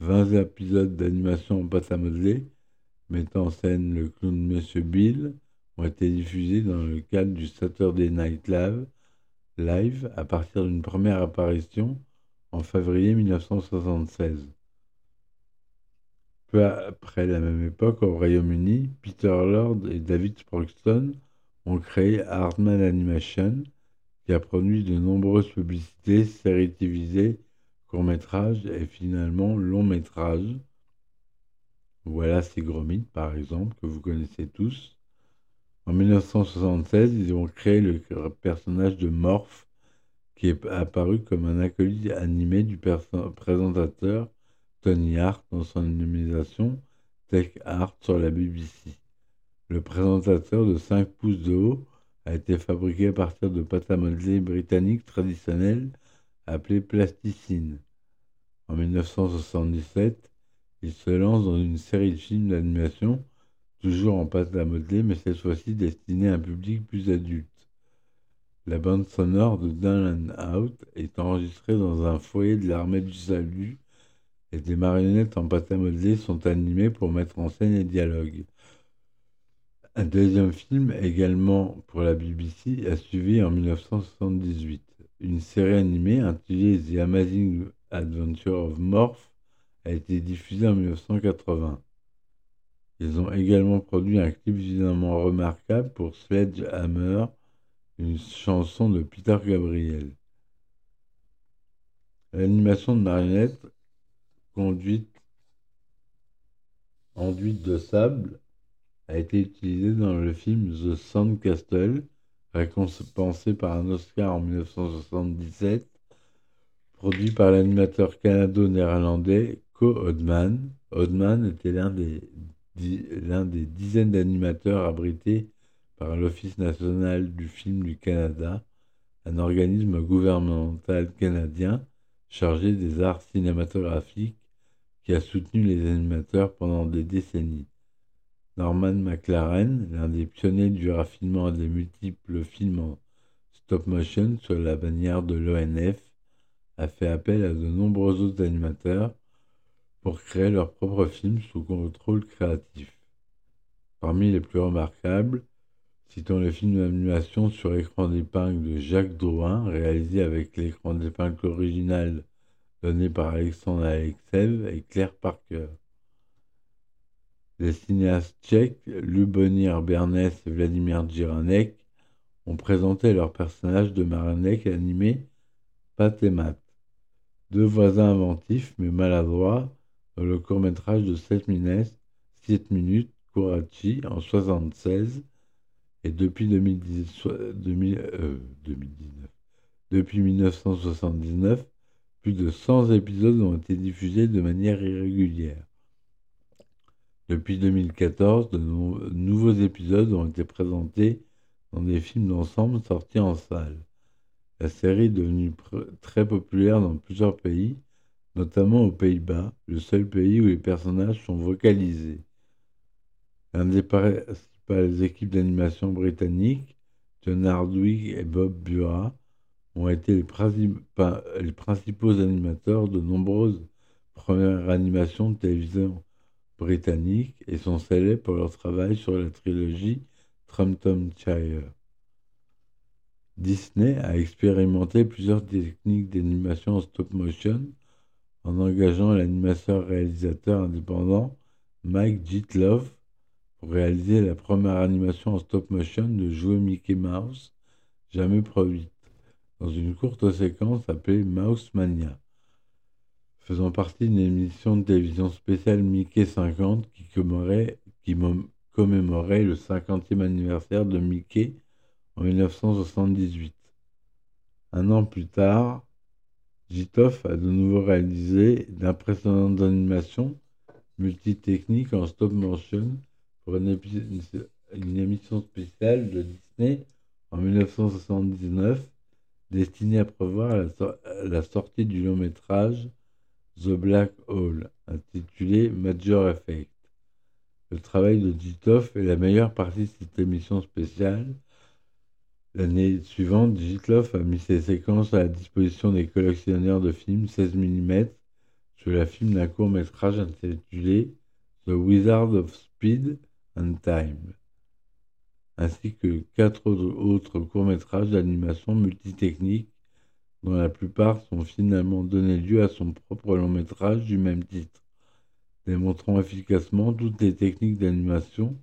20 épisodes d'animation en à modeler mettant en scène le clown Monsieur Bill ont été diffusés dans le cadre du Saturday Night Live, live à partir d'une première apparition en février 1976. Peu après la même époque, au Royaume-Uni, Peter Lord et David Sproxton ont créé Hartman Animation, qui a produit de nombreuses publicités, séries télévisées, courts-métrages et finalement longs-métrages. Voilà ces gros mythes, par exemple, que vous connaissez tous. En 1976, ils ont créé le personnage de Morph, qui est apparu comme un acolyte animé du présentateur Tony Hart dans son animation Tech Art sur la BBC. Le présentateur de 5 pouces de haut a été fabriqué à partir de pâte à modeler britannique traditionnelle appelée plasticine. En 1977, il se lance dans une série de films d'animation, toujours en pâte à modeler, mais cette fois-ci destinée à un public plus adulte. La bande sonore de Down and Out est enregistrée dans un foyer de l'armée du salut et des marionnettes en pâte à modeler sont animées pour mettre en scène les dialogues. Un deuxième film, également pour la BBC, a suivi en 1978. Une série animée intitulée The Amazing Adventure of Morph a été diffusée en 1980. Ils ont également produit un clip évidemment remarquable pour Sledgehammer, une chanson de Peter Gabriel. L'animation de marionnette conduite enduite de sable a été utilisée dans le film The Sandcastle, récompensé par un Oscar en 1977, produit par l'animateur canado-néerlandais Co Odman. Odman était l'un des, l'un des dizaines d'animateurs abrités par l'Office national du film du Canada, un organisme gouvernemental canadien chargé des arts cinématographiques qui a soutenu les animateurs pendant des décennies. Norman McLaren, l'un des pionniers du raffinement des multiples films en stop motion sur la bannière de l'ONF, a fait appel à de nombreux autres animateurs pour créer leurs propres films sous contrôle créatif. Parmi les plus remarquables, citons le film d'animation sur écran d'épingle de Jacques Drouin, réalisé avec l'écran d'épingle original donné par Alexandre Alexev et Claire Parker. Les cinéastes tchèques Lubomir Bernès et Vladimir Djiranek ont présenté leur personnage de marionnette animé Pat deux voisins inventifs mais maladroits dans le court-métrage de 7 minutes, 7 minutes Kurachi en 1976 et depuis 2019, euh, depuis 1979, plus de 100 épisodes ont été diffusés de manière irrégulière. Depuis 2014, de nouveaux épisodes ont été présentés dans des films d'ensemble sortis en salle. La série est devenue très populaire dans plusieurs pays, notamment aux Pays-Bas, le seul pays où les personnages sont vocalisés. L'un des les équipes d'animation britanniques, John Hardwick et Bob Bura, ont été les, principaux animateurs de nombreuses premières animations de télévision britanniques et sont célèbres pour leur travail sur la trilogie Shire. Disney a expérimenté plusieurs techniques d'animation en stop motion en engageant l'animateur réalisateur indépendant Mike Jitlove réaliser la première animation en stop motion de jouer Mickey Mouse jamais produite, dans une courte séquence appelée Mouse Mania, faisant partie d'une émission de télévision spéciale Mickey 50 qui commémorait, le 50e anniversaire de Mickey en 1978. Un an plus tard, Jitoff a de nouveau réalisé d'impressionnantes animations multitechniques en stop motion pour une, émission spéciale de Disney en 1979 destinée à prévoir la, sortie du long métrage The Black Hole, intitulé Major Effect. Le travail de Ditloff est la meilleure partie de cette émission spéciale. L'année suivante, Ditloff a mis ses séquences à la disposition des collectionneurs de films 16 mm sur la film d'un court métrage intitulé The Wizard of Speed and Time, ainsi que quatre autres courts-métrages d'animation multitechnique dont la plupart sont finalement donnés lieu à son propre long-métrage du même titre, démontrant efficacement toutes les techniques d'animation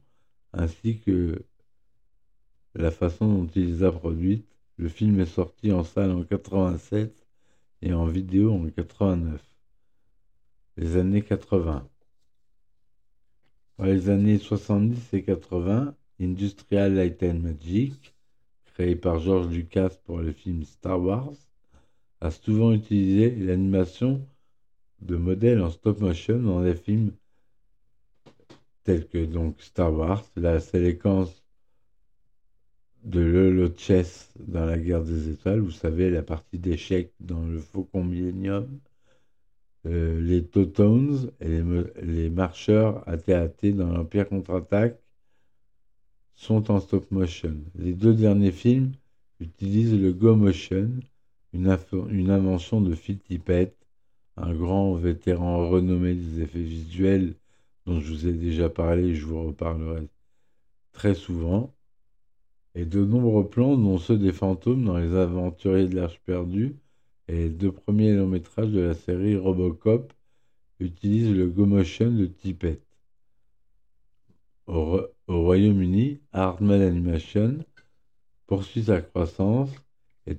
ainsi que la façon dont il les a produites. Le film est sorti en salle en 87 et en vidéo en 89. Les années 80. Dans les années 70 et 80, Industrial Light and Magic, créé par George Lucas pour le film Star Wars, a souvent utilisé l'animation de modèles en stop motion dans des films tels que donc Star Wars, la séquence de Lolo Chess dans la guerre des étoiles, vous savez, la partie d'échecs dans le Faucon Millennium, euh, les Totones et les, marcheurs AT-AT dans l'Empire contre-attaque sont en stop motion. Les deux derniers films utilisent le Go Motion, une, invention de Phil Tippett, un grand vétéran renommé des effets visuels dont je vous ai déjà parlé et je vous reparlerai très souvent. et de nombreux plans, dont ceux des fantômes dans Les Aventuriers de l'Arche perdue et les deux premiers longs métrages de la série Robocop, utilisent le Go-Motion de Tippett. Au, Royaume-Uni, Hardman Animation poursuit sa croissance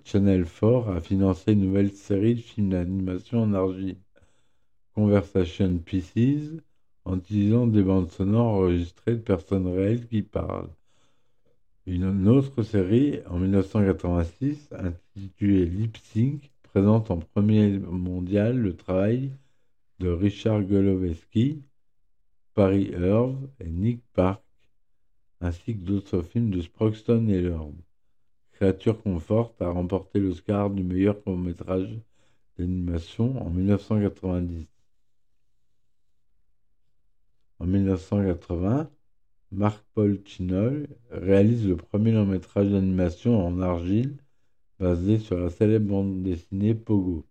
Channel 4 a financé une nouvelle série de films d'animation en argile, Conversation Pieces, en utilisant des bandes sonores enregistrées de personnes réelles qui parlent. Une autre série, en 1986, intitulée Lip Sync, présente en premier mondial le travail de Richard Goloweski, Paris Earth et Nick Park, ainsi que d'autres films de Sproxton et Lord. Créature Comfort a remporté l'Oscar du meilleur court-métrage d'animation en 1990. En 1980, Marc-Paul Chinol réalise le premier long-métrage d'animation en argile basé sur la célèbre bande dessinée Pogo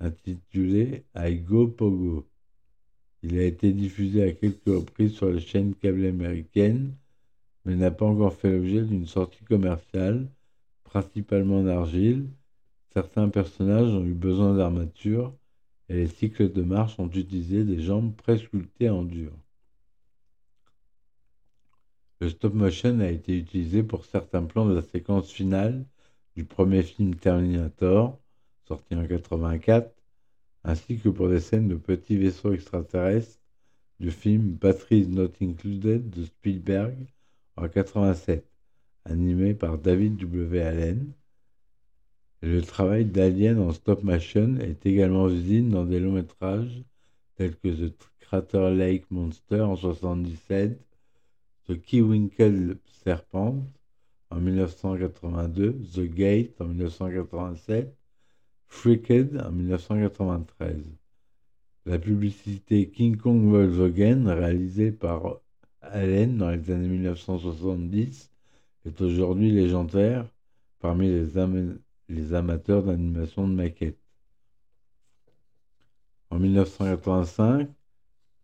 intitulé I Go Pogo. Il a été diffusé à quelques reprises sur les chaînes câbles américaines, mais n'a pas encore fait l'objet d'une sortie commerciale, principalement en argile. Certains personnages ont eu besoin d'armature et les cycles de marche ont utilisé des jambes presculptées en dur. Le stop motion a été utilisé pour certains plans de la séquence finale du premier film Terminator, sorti en 84, ainsi que pour des scènes de petits vaisseaux extraterrestres du film Batteries Not Included de Spielberg en 87, animé par David W. Allen. le travail d'Alien en stop motion est également visible dans des longs métrages tels que The Crater Lake Monster en 77, The Keywinkle Serpent en 1982, The Gate en 1987, Freaked en 1993. La publicité King Kong Volkswagen, réalisée par Allen dans les années 1970, est aujourd'hui légendaire parmi les, amateurs d'animation de maquettes. En 1985,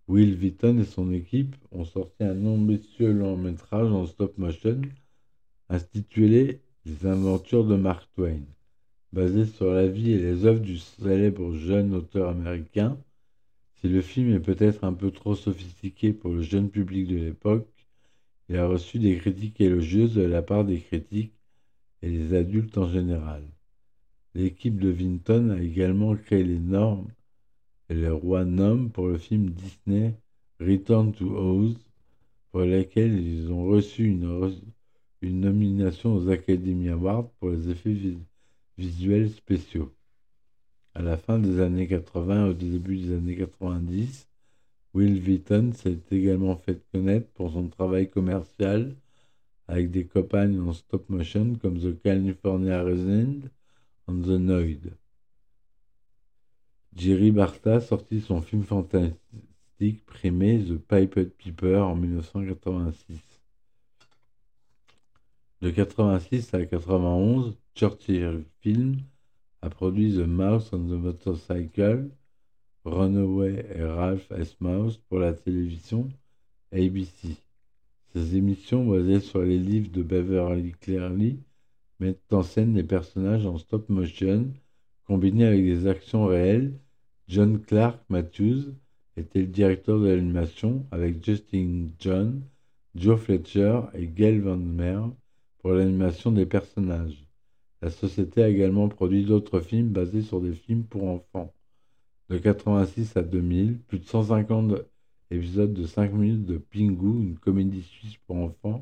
Will Vitton et son équipe ont sorti un ambitieux long métrage en stop motion intitulé Les aventures de Mark Twain basé sur la vie et les œuvres du célèbre jeune auteur américain. Si le film est peut-être un peu trop sophistiqué pour le jeune public de l'époque, il a reçu des critiques élogieuses de la part des critiques et des adultes en général. L'équipe de Vinton a également créé les normes et les rois noms pour le film Disney Return to Oz, pour lesquels ils ont reçu une, nomination aux Academy Awards pour les effets visuels spéciaux. À la fin des années 80 et au début des années 90, Will Wheaton s'est également fait connaître pour son travail commercial avec des campagnes en stop motion comme The California Resident and The Noid. Jerry Barta sortit son film fantastique primé The Piped Piper en 1986. De 86 à 91, Churchill Film a produit The Mouse on the Motorcycle, Runaway et Ralph S. Mouse pour la télévision ABC. Ces émissions, basées sur les livres de Beverly Cleary, mettent en scène des personnages en stop motion combinés avec des actions réelles. John Clark Matthews était le directeur de l'animation avec Justin John, Joe Fletcher et Gail Van Meer pour l'animation des personnages. La société a également produit d'autres films basés sur des films pour enfants. De 86 à 2000, plus de 150 épisodes de 5 minutes de Pingu, une comédie suisse pour enfants,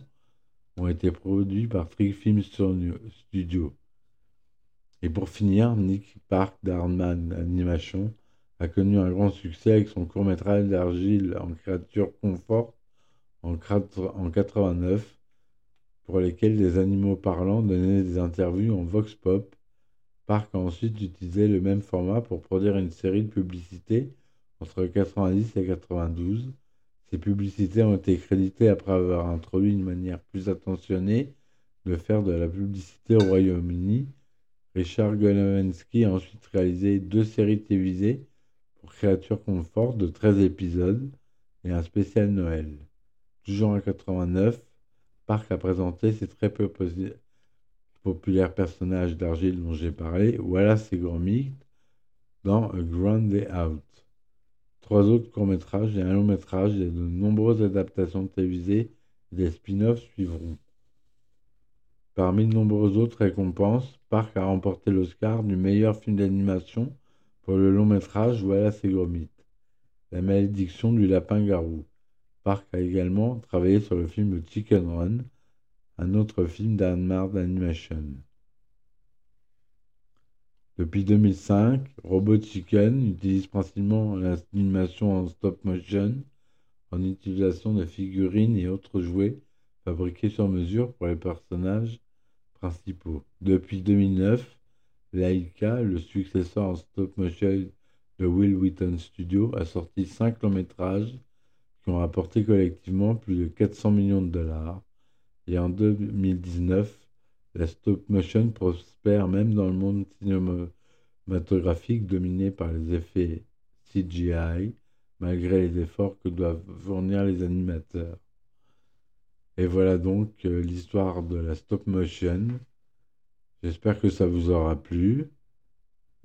ont été produits par Trick Film Studio. Et pour finir, Nick Park d'Arman Animation a connu un grand succès avec son court-métrage d'argile en créature confort en 89 pour lesquels des animaux parlants donnaient des interviews en vox pop. Park a ensuite utilisé le même format pour produire une série de publicités entre 90 et 92. Ces publicités ont été créditées après avoir introduit une manière plus attentionnée de faire de la publicité au Royaume-Uni. Richard Golowensky a ensuite réalisé deux séries télévisées pour Créatures Confort de 13 épisodes et un spécial Noël. Toujours en 89, Park a présenté ses très peu populaires personnages d'argile dont j'ai parlé, Wallace et Gromit, dans A Grand Day Out. Trois autres courts-métrages et un long-métrage et de nombreuses adaptations télévisées et des spin-offs suivront. Parmi de nombreuses autres récompenses, Park a remporté l'Oscar du meilleur film d'animation pour le long-métrage Wallace et Gromit, La malédiction du lapin-garou. Park a également travaillé sur le film Chicken Run, un autre film d'Anne d'animation. Depuis 2005, Robot Chicken utilise principalement l'animation en stop motion en utilisation de figurines et autres jouets fabriqués sur mesure pour les personnages principaux. Depuis 2009, Laika, le successeur en stop motion de Will Wheaton Studio, a sorti cinq longs métrages qui ont rapporté collectivement plus de 400 millions de dollars. Et en 2019, la stop motion prospère même dans le monde cinématographique dominé par les effets CGI, malgré les efforts que doivent fournir les animateurs. Et voilà donc euh, l'histoire de la stop motion. J'espère que ça vous aura plu.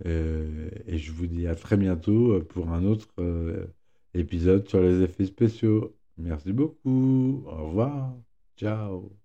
Euh, et je vous dis à très bientôt pour un autre euh, épisode sur les effets spéciaux. Merci beaucoup. Au revoir. Tchau.